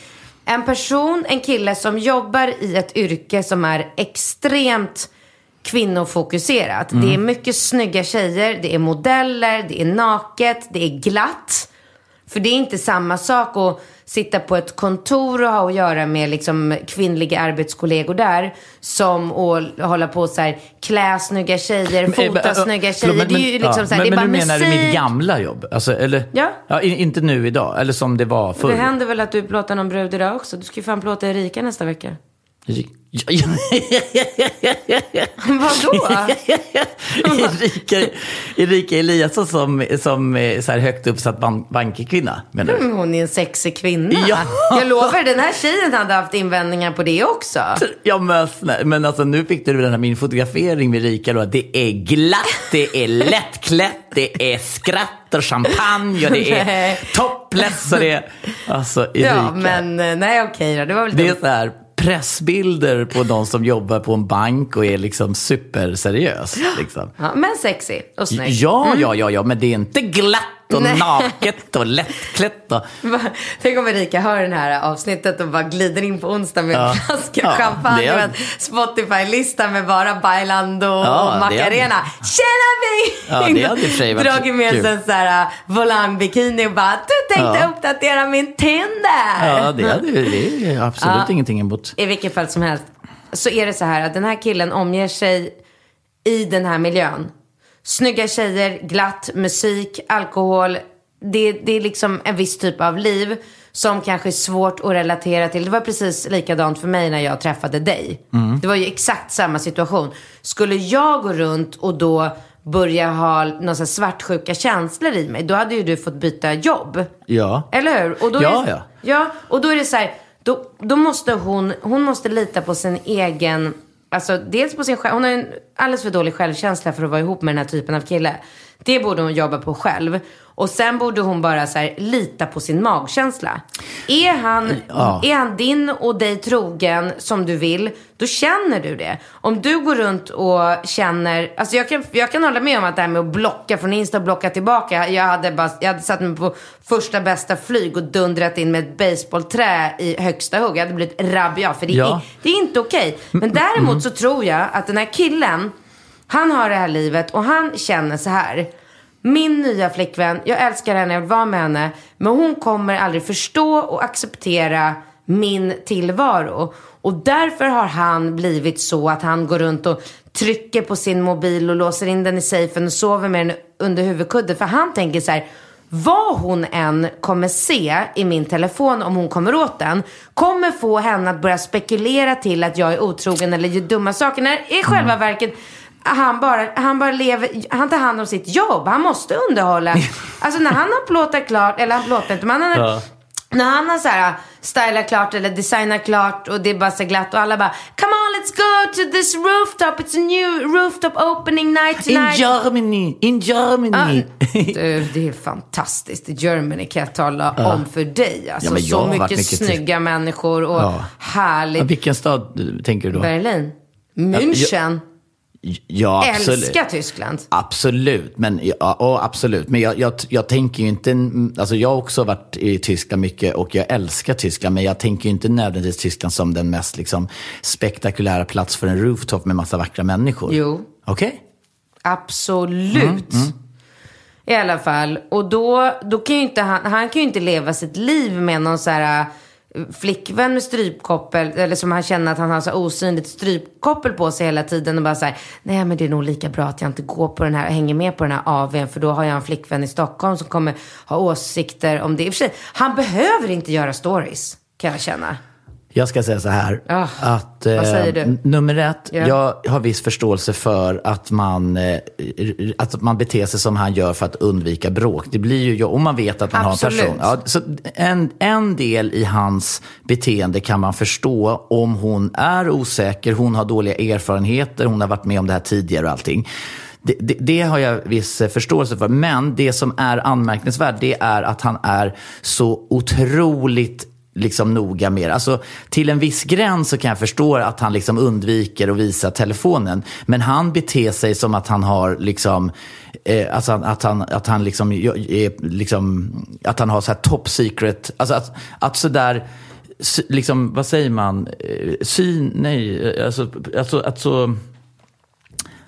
En person, en kille som jobbar i ett yrke som är extremt kvinnofokuserat. Det är mycket snygga tjejer, det är modeller, det är naket, det är glatt. För det är inte samma sak att sitta på ett kontor och ha att göra med liksom kvinnliga arbetskollegor där. Som att hålla på så här, klä snygga tjejer, fota Eh, snygga tjejer. det är ju liksom så här, men, det är bara men du menar musik. mitt gamla jobb? Alltså, eller? Ja. i- Inte nu idag, eller som det var förr. Det händer väl att du plåtar någon brud idag också? Du ska ju fan plåta Erika nästa vecka. [laughs] Vadå? [laughs] Erika, Erika Eliasson som, som är så här högt uppsatt bank, bankkvinna, menar du? Mm, Hon är en sexig kvinna. Ja. Jag lovar, den här tjejen hade haft invändningar på det också. Ja, men, snä- men alltså nu fick du den här min fotografering med Erika då. Det är glatt, det är lättklätt, det är skratt och champagne och det är topless och det är... Alltså Erika. Ja, men eh, nej okej då. Det var väl Det är så här pressbilder på någon som jobbar på en bank och är liksom superseriös. Liksom. Ja, men sexig och snygg. Ja, ja, ja, ja, men det är inte glatt och Nej. naket och lättklätt. Och... [laughs] Tänk om Erika hör det här avsnittet och bara glider in på onsdag med Ja. en flaska Ja, champagne och en Spotify-lista med bara Bailando Ja, och är- Macarena. Tjena vi! Ja, det hade i och för sig varit Dragit med sig en sån här uh, volangbikini och bara du tänkte Ja. uppdatera min Tinder. Ja, det, hade, det är absolut Ja. ingenting emot. I vilket fall som helst så är det så här att den här killen omger sig i den här miljön. Snygga tjejer, glatt, musik, alkohol. Det, det är liksom en viss typ av liv som kanske är svårt att relatera till. Det var precis likadant för mig när jag träffade dig. Det var ju exakt samma situation. Skulle jag gå runt och då börja ha här svartsjuka känslor i mig, då hade ju du fått byta jobb. Ja. Eller hur? Och då Ja, är ja. ja. Och då är det så här, då, då måste hon, hon måste lita på sin egen, alltså dels på sin själv, hon har en alldeles för dålig självkänsla för att vara ihop med den här typen av kille. Det borde hon jobba på själv. Och sen borde hon bara så här, lita på sin magkänsla. Är han, Ja. är han din och dig trogen som du vill, då känner du det. Om du går runt och känner, alltså jag kan, jag kan hålla med om att det här med att blocka från Insta och blocka tillbaka. Jag hade, bara, jag hade satt mig på första bästa flyg och dundrat in med ett baseballträ i högsta hugg. Jag hade blivit rabiat, för det, Ja. är, det är inte okej. Men däremot så tror jag att den här killen, han har det här livet och han känner så här. Min nya flickvän, jag älskar henne, jag vill vara med henne. Men hon kommer aldrig förstå och acceptera min tillvaro. Och därför har han blivit så att han går runt och trycker på sin mobil och låser in den i safen och sover med den under huvudkudden. För han tänker så här, vad hon än kommer se i min telefon om hon kommer åt den kommer få henne att börja spekulera till att jag är otrogen eller gör dumma saker. När i själva verket han bara, han bara lever, han tar hand om sitt jobb. Han måste underhålla. [laughs] Alltså när han har plåtat klart, eller han plåtar inte, men han har, Ja. när han har så här stylat klart eller designat klart och det är bara så glatt och alla bara Come on let's go to this rooftop, it's a new rooftop opening night In tonight. Germany, in Germany. [laughs] Du, det är fantastiskt. Germany kan jag tala om för dig. Alltså, Ja, så mycket, mycket till- snygga människor och Ja. härligt. Vilken stad eh, tänker du då? Berlin. München. Ja, absolut. Älskar Tyskland. Absolut, men, ja, ja, absolut. men jag, jag, jag tänker ju inte, alltså jag har också varit i Tyskland mycket och jag älskar Tyskland, men jag tänker ju inte nödvändigtvis Tyskland som den mest liksom, spektakulära plats för en rooftop med massa vackra människor. Jo. Okej? Absolut. Mm, I alla fall. Och då, då kan ju inte han, han kan ju inte leva sitt liv med någon så här flickvän med strypkoppel. Eller som han känner att han har så osynligt strypkoppel på sig hela tiden. Och bara så här, nej men det är nog lika bra att jag inte går på den här, hänger med på den här AWn. För då har jag en flickvän i Stockholm som kommer ha åsikter om det. I och för sig, han behöver inte göra stories. Kan jag känna. Jag ska säga så här. Ah, att, n- Nummer ett, Ja. jag har viss förståelse för att man, eh, att man beter sig som han gör för att undvika bråk. Det blir ju, om man vet att man Absolut. har en person. Ja, så en, en del i hans beteende kan man förstå om hon är osäker, hon har dåliga erfarenheter, hon har varit med om det här tidigare och allting. Det, det, det har jag viss eh, förståelse för. Men det som är anmärkningsvärt, det är att han är så otroligt liksom noga med. Alltså, till en viss gräns så kan jag förstå att han liksom undviker att visa telefonen. Men han beter sig som att han har liksom, eh, alltså att han, att han liksom, är, liksom, att han har så här top secret, alltså att, att sådär, liksom, vad säger man, Eh, syn, nej, eh, alltså, alltså att så,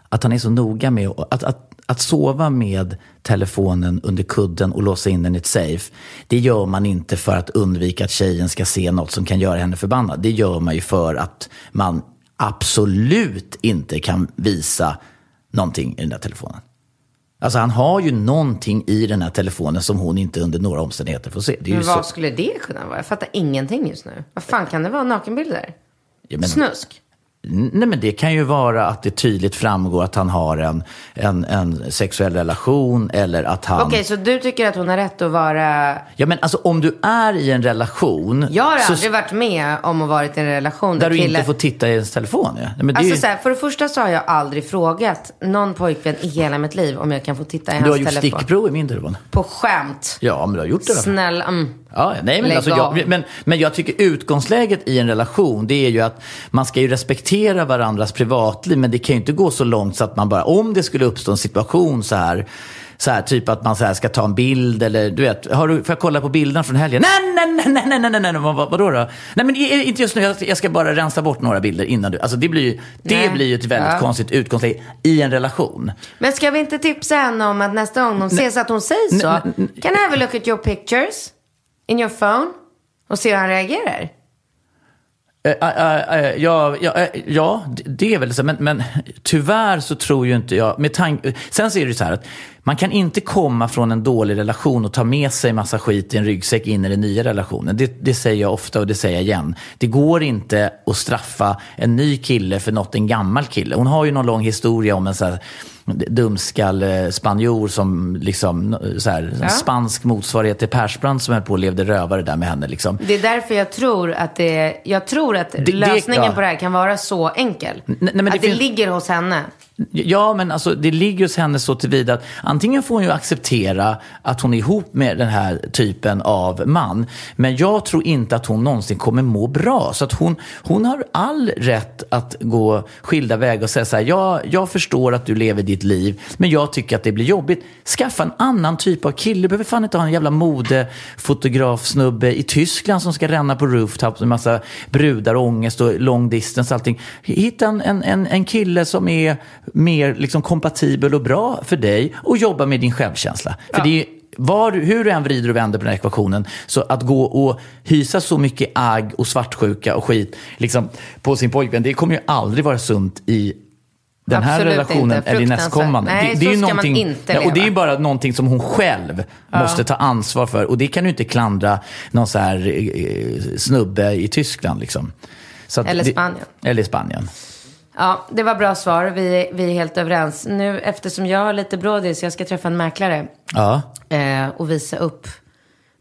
att han är så noga med att, att, att sova med telefonen under kudden och låsa in den i ett safe. Det gör man inte för att undvika att tjejen ska se något som kan göra henne förbannad. Det gör man ju för att man absolut inte kan visa någonting i den där telefonen. Alltså han har ju någonting i den här telefonen som hon inte under några omständigheter får se. Men vad så. skulle det kunna vara? Jag fattar ingenting just nu. Vad fan kan det vara? Nakenbilder? Ja, men- Snusk? Nej, men det kan ju vara att det tydligt framgår att han har en, en, en sexuell relation eller att han... Okej, så du tycker att hon har rätt att vara... Ja, men alltså om du är i en relation Jag har så, aldrig varit med om att varit i en relation där du kille... inte får titta i ens telefon. Ja. Nej, Alltså ju, så här, för det första så har jag aldrig frågat någon pojkvän i hela mitt liv om jag kan få titta i du har hans gjort telefon. stickprov i min telefon. På skämt. Ja, men du har gjort det då. Snälla. Mm. Ja, nej, men, Lägg alltså, jag, men, men jag tycker utgångsläget i en relation det är ju att man ska ju respektera varandras privatliv men det kan ju inte gå så långt så att man bara, om det skulle uppstå en situation så här så här, typ att man så här ska ta en bild eller du vet, har du, får jag kolla på bilderna från helgen? Nej, nej, nej, nej, nej, nej, nej, vad, vad, vadå då? Nej, men inte just nu, jag, ska bara rensa bort några bilder innan du, alltså det blir ju, det Nej. blir ju ett väldigt Ja. konstigt utgångsläge i en relation. Men ska vi inte tipsa henne om att nästa gång hon ses att hon säger så? Can I have a look at your pictures in your phone? Och se hur han reagerar. Eh, eh, eh, ja, ja, ja, det- det är väl så. Men, men tyvärr så tror ju inte jag... Med tank, sen så är det ju så här att man kan inte komma från en dålig relation och ta med sig massa skit i en ryggsäck in i den nya relationen. Det, det säger jag ofta och det säger jag igen. Det går inte att straffa en ny kille för något en gammal kille. Hon har ju någon lång historia om en så här dumskall eh, spanjor som liksom, så här, en spansk motsvarighet till Persbrandt som höll på och levde rövare där med henne. Liksom. Det är därför jag tror att det, jag tror att det- lösningen ja. på det här kan vara så enkel. nej, det att det finns- ligger hos henne. Ja, men alltså det ligger hos henne så tillvida att antingen får hon ju acceptera att hon är ihop med den här typen av man. Men jag tror inte att hon någonsin kommer må bra. Så att hon, hon har all rätt att gå skilda vägar och säga så här, ja, jag förstår att du lever ditt liv, men jag tycker att det blir jobbigt. Skaffa en annan typ av kille. Du behöver fan inte ha en jävla modefotografsnubbe i Tyskland som ska ränna på rooftops med massa brudar, ångest och long distance och allting. Hitta en, en, en, en kille som är mer liksom kompatibel och bra för dig och jobba med din självkänsla. För det är var, hur du än vrider och vänder på den här ekvationen, så att gå och hysa så mycket agg och svartsjuka och skit liksom, på sin pojkvän, det kommer ju aldrig vara sunt i den här Absolut relationen inte. eller i nästkommande. Nej, det, det är ju någonting- inte ja, och det är ju leva. bara någonting som hon själv måste ta ansvar för. Och det kan du inte klandra någon så här eh, snubbe i Tyskland. Liksom. Eller det- Spanien. Eller i Spanien. Ja, det var bra svar. Vi, vi är helt överens. Nu eftersom jag har lite brådis, jag ska träffa en mäklare Ja. eh, och visa upp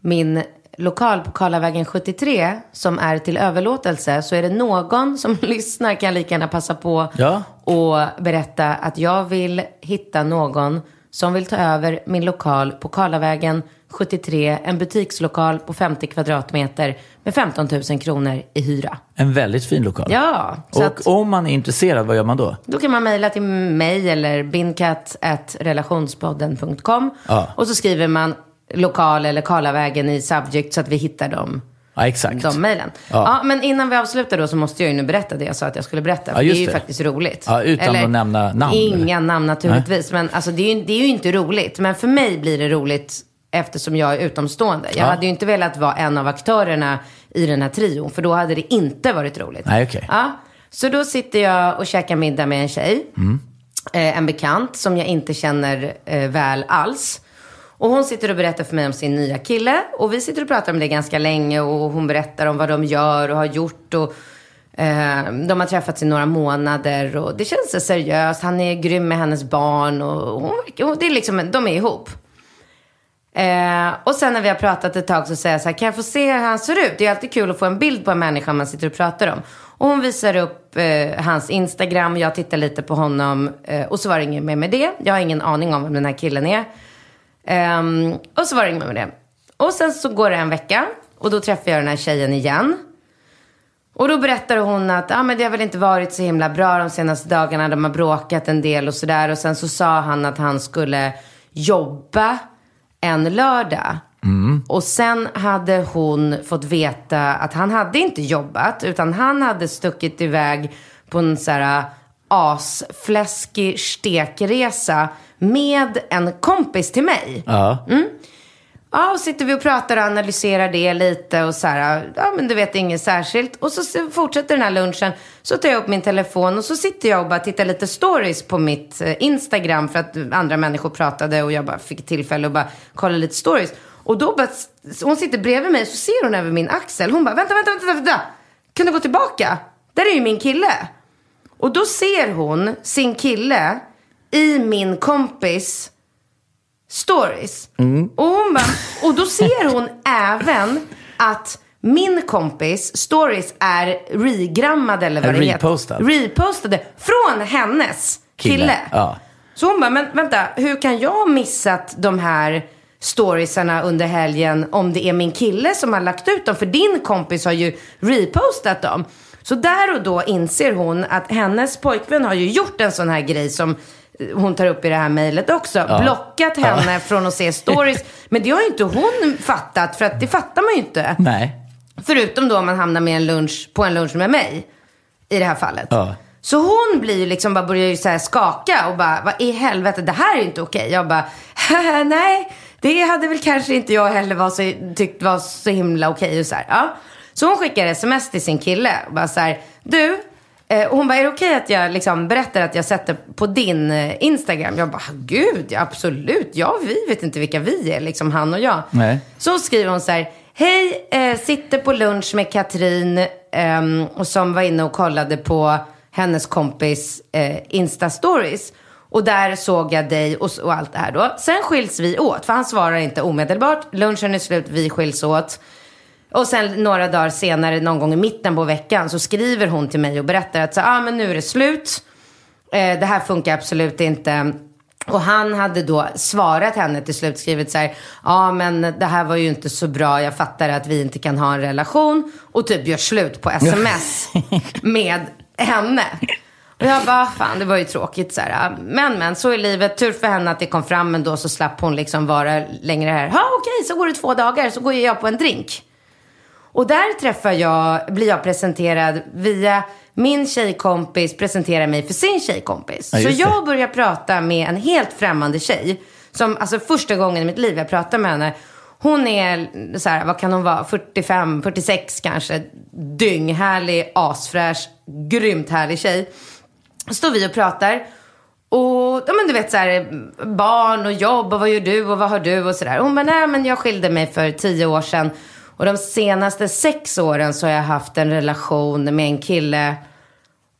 min lokal på Karlavägen 73 som är till överlåtelse. Så är det någon som [laughs] lyssnar kan lika gärna passa på Ja. och berätta att jag vill hitta någon som vill ta över min lokal på Karlavägen 73. En butikslokal på 50 kvadratmeter med 15 000 kronor i hyra. En väldigt fin lokal. Ja, Och att, om man är intresserad, vad gör man då? då kan man mejla till mig eller binkat.relationspodden.com Ja. och så skriver man lokal eller Karlavägen i subject så att vi hittar dem. Ja, exakt. De mejlen. Ja. Ja. men innan vi avslutar då så måste jag ju nu berätta det jag sa att jag skulle berätta. Ja, det är ju faktiskt roligt. Ja, utan att nämna namn, Inga eller? namn naturligtvis. Men alltså, det, är ju, det är ju inte roligt. Men för mig blir det roligt eftersom jag är utomstående. Jag Ja. hade ju inte velat vara en av aktörerna i den här trion. För då hade det inte varit roligt. Nej, okej. Ja, så då sitter jag och käkar middag med en tjej. Mm. Eh, en bekant som jag inte känner eh, väl alls. Och hon sitter och berättar för mig om sin nya kille. Och vi sitter och pratar om det ganska länge. Och hon berättar om vad de gör och har gjort. Och, eh, de har träffats i några månader. Och det känns så seriöst. Han är grym med hennes barn. Och, och, och det är liksom, de är ihop. Eh, och sen när vi har pratat ett tag så säger jag så här, kan jag få se hur han ser ut? Det är alltid kul att få en bild på en människa man sitter och pratar om. Och hon visar upp eh, hans Instagram, jag tittar lite på honom eh, och så var det inget mer med det. Jag har ingen aning om vem den här killen är. Ehm, och så var det inget med det. Och sen så går det en vecka och då träffar jag den här tjejen igen. Och då berättar hon att ah, men det har väl inte varit så himla bra de senaste dagarna. De har bråkat en del och sådär. Och sen så sa han att han skulle jobba en lördag. Och sen hade hon fått veta att han hade inte jobbat. Utan han hade stuckit iväg på en så här asfläskig stekresa med en kompis till mig. Ja. Ja, och sitter vi och pratar och analyserar det lite och så här, ja men du vet inget särskilt. Och så fortsätter den här lunchen, så tar jag upp min telefon och så sitter jag och bara tittar lite stories på mitt eh, Instagram för att andra människor pratade och jag bara fick tillfälle att bara kolla lite stories. Och då bara, hon sitter bredvid mig så ser hon över min axel. Hon bara, vänta, vänta, vänta, vänta. Kan du gå tillbaka? Där är ju min kille. Och då ser hon sin kille i min kompis stories. Och, hon bara, och då ser hon [laughs] även att min kompis stories är regrammade eller vad det heter. repostad. Repostade från hennes kille. Kille, ja. Så hon bara, men vänta, hur kan jag ha missat de här storiesarna under helgen om det är min kille som har lagt ut dem? För din kompis har ju repostat dem. Så där och då inser hon att hennes pojkvän har ju gjort en sån här grej som hon tar upp i det här mejlet också. Blockat henne från att se stories. [laughs] Men det har ju inte hon fattat, för att det fattar man ju inte. Nej. Förutom då om man hamnar med en lunch, på en lunch med mig. I det här fallet. Ja. Så hon blir ju liksom, bara börjar ju så här skaka och bara, vad i helvete, det här är ju inte okej. Jag bara, nej, det hade väl kanske inte jag heller var så, tyckt var så himla okej och så här. Ja. Så hon skickar sms till sin kille och bara så här, du, och hon bara, är det okej att jag liksom berättar att jag sätter på din eh, Instagram? Jag bara, gud, ja, absolut. Ja, vi vet inte vilka vi är, liksom han och jag. Nej. Så skriver hon så här. Hej, eh, sitter på lunch med Katrin och som var inne och kollade på hennes kompis eh, Insta-stories. Och där såg jag dig och, och allt det här då. Sen skiljs vi åt, för han svarar inte omedelbart. Lunchen är slut, vi skiljs åt. Och sen några dagar senare, någon gång i mitten på veckan, så skriver hon till mig och berättar att så, ah, men nu är det slut. Eh, det här funkar absolut inte. Och han hade då svarat henne till slut, skrivit så här, ja men det här var ju inte så bra, jag fattar att vi inte kan ha en relation. Och typ gör slut på sms med henne. Och jag bara, fan det var ju tråkigt så här. Men men, så är livet. Tur för henne att det kom fram ändå så slapp hon liksom vara längre här. Ja okej, så går det två dagar så går jag på en drink. Och där träffar jag, blir jag presenterad via min tjejkompis presenterar mig för sin tjejkompis. Ja, så jag börjar prata med en helt främmande tjej. Som, alltså första gången i mitt liv jag pratar med henne. Hon är så här, vad kan hon vara, 45, 46 kanske. Dynghärlig, asfräsch, grymt härlig tjej. Står vi och pratar. Och ja, men du vet så här, barn och jobb och vad gör du och vad har du och sådär. Hon bara, nej men jag skilde mig för tio år sedan. Och de senaste sex åren så har jag haft en relation med en kille.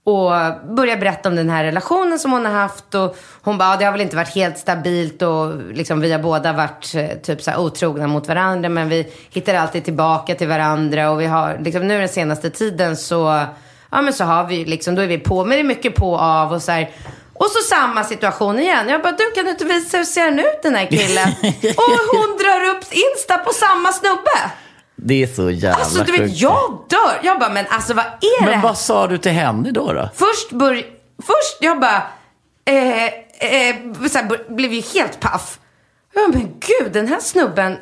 Och börjar berätta om den här relationen som hon har haft. Och hon bara, ja, det har väl inte varit helt stabilt. Och liksom, vi har båda varit eh, typ så otrogna mot varandra. Men vi hittar alltid tillbaka till varandra. Och vi har, liksom, nu den senaste tiden så, ja men så har vi liksom, då är vi på. Men det är mycket på och av och så här. Och så samma situation igen. Jag bara, du kan du inte visa hur ser han ut den här killen? [laughs] och hon drar upp Insta på samma snubbe. Det är så jävla Alltså du vet, jag dör. Jag bara, men alltså vad är det Men vad sa du till henne då? då? Först bör, först jag bara, eh, eh, bör, blev ju helt paff. Jag bara, men gud, den här snubben,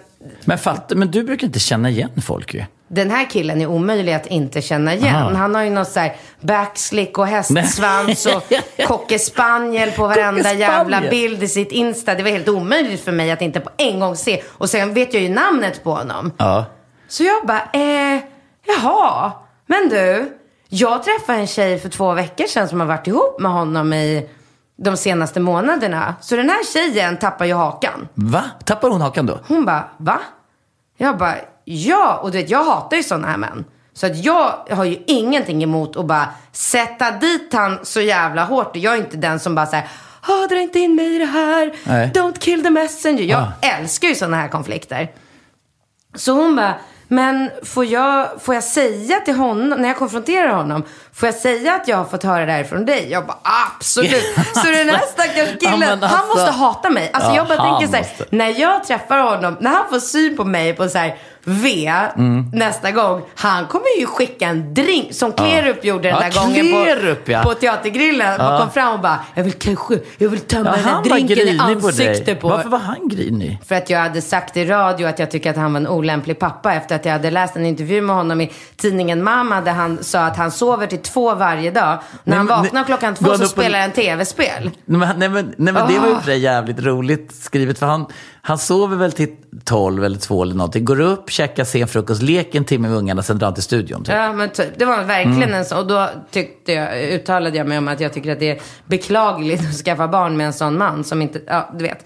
Men, fatt, men du brukar inte känna igen folk ju. den här killen är omöjlig att inte känna igen. Aha. Han har ju något så här backslick och hästsvans och cocker på varenda jävla bild i sitt Insta. Det var helt omöjligt för mig att inte på en gång se. Och sen vet jag ju namnet på honom. Ja. Så jag bara, eh, jaha, men du, jag träffade en tjej för två veckor sedan som har varit ihop med honom i de senaste månaderna. Så den här tjejen tappar ju hakan. Va? Tappar hon hakan då? Hon bara, va? Jag bara, ja. Och du vet, jag hatar ju sådana här män. Så att jag har ju ingenting emot att bara sätta dit han så jävla hårt. Jag är inte den som bara säger, ah, dra inte in mig i det här. Nej. Don't kill the messenger. Jag Ah. älskar ju sådana här konflikter. Så hon bara, men får jag, får jag säga till honom, när jag konfronterar honom, får jag säga att jag har fått höra det här från dig? Jag bara, absolut. [laughs] Så den här stackars killen, Ja, men alltså- han måste hata mig. Alltså Ja, jag bara han tänker så här, måste. när jag träffar honom, när han får syn på mig på så här V Mm. nästa gång, han kommer ju skicka en drink som Klerup gjorde den Ja, där gången Klerup, på, ja. på Teatergrillen. Och kom fram och bara, jag vill kanske, jag vill tömma Ja, den här drinken i grinig på ansiktet på. Varför var han grinig? För att jag hade sagt i radio att jag tycker att han var en olämplig pappa efter att jag hade läst en intervju med honom i tidningen Mamma där han sa att han sover till två varje dag. När Nej, han vaknar klockan går två så spelar han tv-spel. Nej men, nej, men, nej, men det var ju Ah. för jävligt roligt skrivet. För han, han sover väl till 12 eller 2 eller någonting. Går upp, käkar sen frukost, leker en timme med ungarna, sen drar han till studion. Typ. Ja men typ, det var verkligen Mm. en sån. Och då tyckte jag, uttalade jag mig om att jag tycker att det är beklagligt att skaffa barn med en sån man som inte, ja du vet.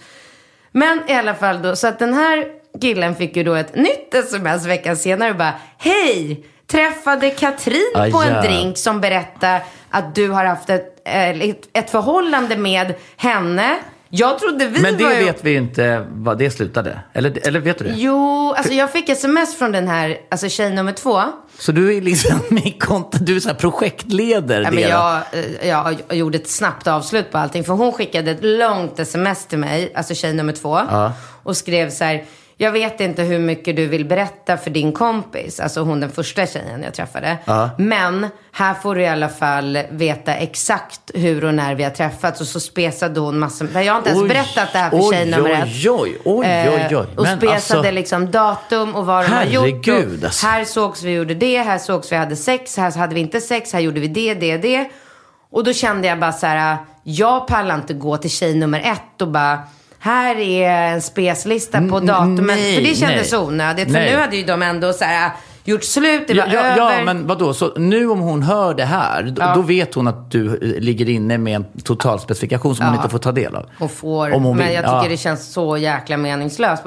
Men i alla fall då, så att den här killen fick ju då ett nytt sms veckan senare och bara, hej! Träffade Katrin Ah, på en ja. drink som berättar att du har haft ett, eh, ett, ett förhållande med henne. Jag trodde vi Men det var ju... vet vi inte vad det slutade. Eller, eller vet du det? Jo, alltså jag fick sms från den här, alltså tjej nummer två. Så du är liksom [laughs] i kont- du är så här projektleder. Ja, men jag, eh, jag, jag gjorde ett snabbt avslut på allting. För hon skickade ett långt sms till mig, alltså tjej nummer två. Och skrev så här, jag vet inte hur mycket du vill berätta för din kompis. Alltså hon den första tjejen jag träffade. Men här får du i alla fall veta exakt hur och när vi har träffats. Och så spesade hon massor. Jag har inte ens Oj, berättat det här för oj, tjej nummer ett. Oj, oj, oj, oj, oj. Eh, och spesade alltså- liksom datum och vad de har gjort. Och alltså. Här sågs vi gjorde det, här sågs vi hade sex, här hade vi inte sex, här gjorde vi det, det, det. Och då kände jag bara så här, jag pallar inte gå till tjej nummer ett och bara, här är en speslista på N- datumet. nej, för det kändes nej. onödigt. För Nej. nu hade ju de ändå så här, gjort slut, det var Ja, ja, över. ja, men vadå? Så nu om hon hör det här, Ja. då vet hon att du eh, ligger inne med en totalspecifikation som hon inte får ta del av? och får. Om hon men vill, jag tycker ja. det känns så jäkla meningslöst.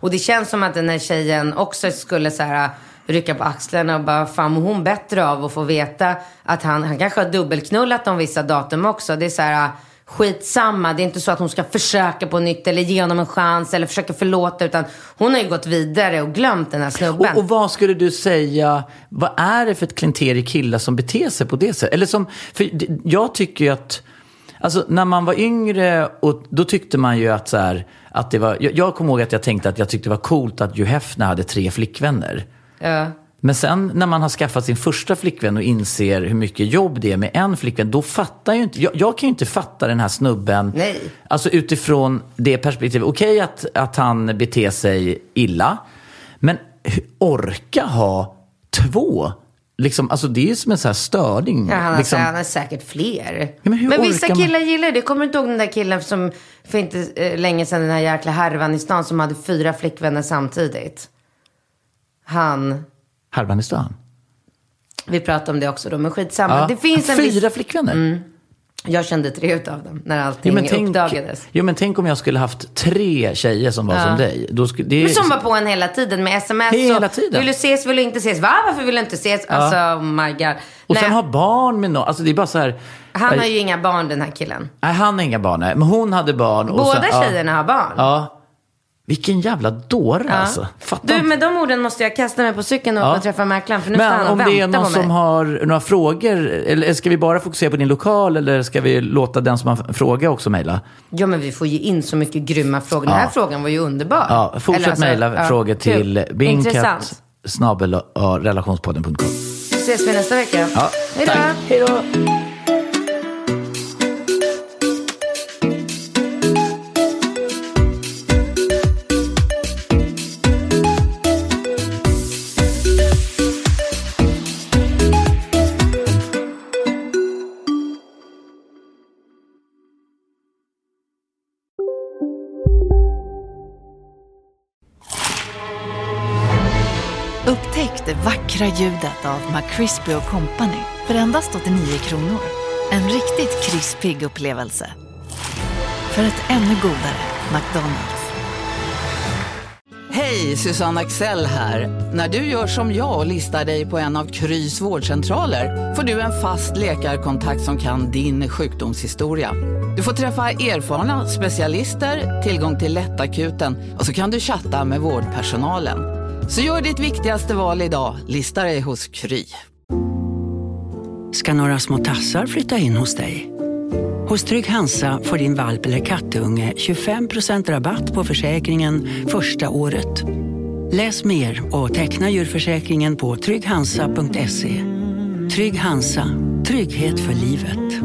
Och det känns som att den här tjejen också skulle så här rycka på axlarna och bara, fan mår hon bättre av att få veta att han, han kanske har dubbelknullat om vissa datum också. Det är så här, skitsamma. Det är inte så att hon ska försöka på nytt eller ge honom en chans eller försöka förlåta. Utan hon har ju gått vidare och glömt den här snubben. Och, och vad skulle du säga, vad är det för ett klientel i killar som beter sig på det sättet? Eller som, för jag tycker ju att Alltså när man var yngre, och då tyckte man ju att så här, att det var, jag, jag kommer ihåg att jag tänkte att jag tyckte det var coolt att Hugh Hefner hade tre flickvänner. Ja. Men sen när man har skaffat sin första flickvän och inser hur mycket jobb det är med en flickvän, då fattar ju inte, jag, jag kan ju inte fatta den här snubben. Nej. Alltså utifrån det perspektivet. Okej att, att han beter sig illa, men orka ha två? Liksom, alltså det är som en sån här störning. Ja, han, har, liksom. han har säkert fler. Ja, men hur vissa orkar man- killar gillar det. Kommer du inte ihåg den där killen som för inte eh, länge sedan, den här jäkla härvan i stan som hade fyra flickvänner samtidigt? Han, Härvan i stan. vi pratade om det också då, men skitsamma. Ja. Det finns en Fyra viss, Mm. flickvänner? jag kände tre utav dem när allting Jo tänk, uppdagades. jo men tänk om jag skulle haft tre tjejer som var som dig. Då skulle, det, Men som var på en hela tiden med sms. Hela och, tiden. Vill du ses, vill du inte ses? Va? Varför vill du inte ses? Alltså, oh my god. och Nej, sen ha barn med någon. Alltså det är bara så här. han har ju inga barn den här killen. Nej, han har inga barn. Nej. Men hon hade barn. Båda sen, ja. tjejerna har barn. Ja. Vilken jävla dåre alltså. Fattar Du, med de orden måste jag kasta mig på cykeln och Ja. och träffa mäklaren. För nu han Men om det är någon som har några frågor, eller ska vi bara fokusera på din lokal eller ska vi låta den som har fråga också mejla? Ja, men vi får ju in så mycket grymma frågor. Den här Ja. frågan var ju underbar. Ja, fortsätt alltså, mejla ja, frågor till Intressant. snabel relationspodden.com. Ses vi nästa vecka. Ja, Hej då. Vackra ljudet av McCrispy Company för endast 89 kronor. En riktigt krispig upplevelse. För ett ännu godare McDonalds. Hej, Susanne Axel här. När du gör som jag och listar dig på en av Krys vårdcentraler får du en fast läkarkontakt som kan din sjukdomshistoria. Du får träffa erfarna specialister, tillgång till lättakuten och så kan du chatta med vårdpersonalen. Så gör ditt viktigaste val idag, lista dig hos Kry. ska några små tassar flytta in hos dig. Hos Trygg Hansa får din valp eller kattunge 25% rabatt på försäkringen första året. Läs mer och teckna djurförsäkringen på trygghansa.se. Trygg Hansa, trygghet för livet.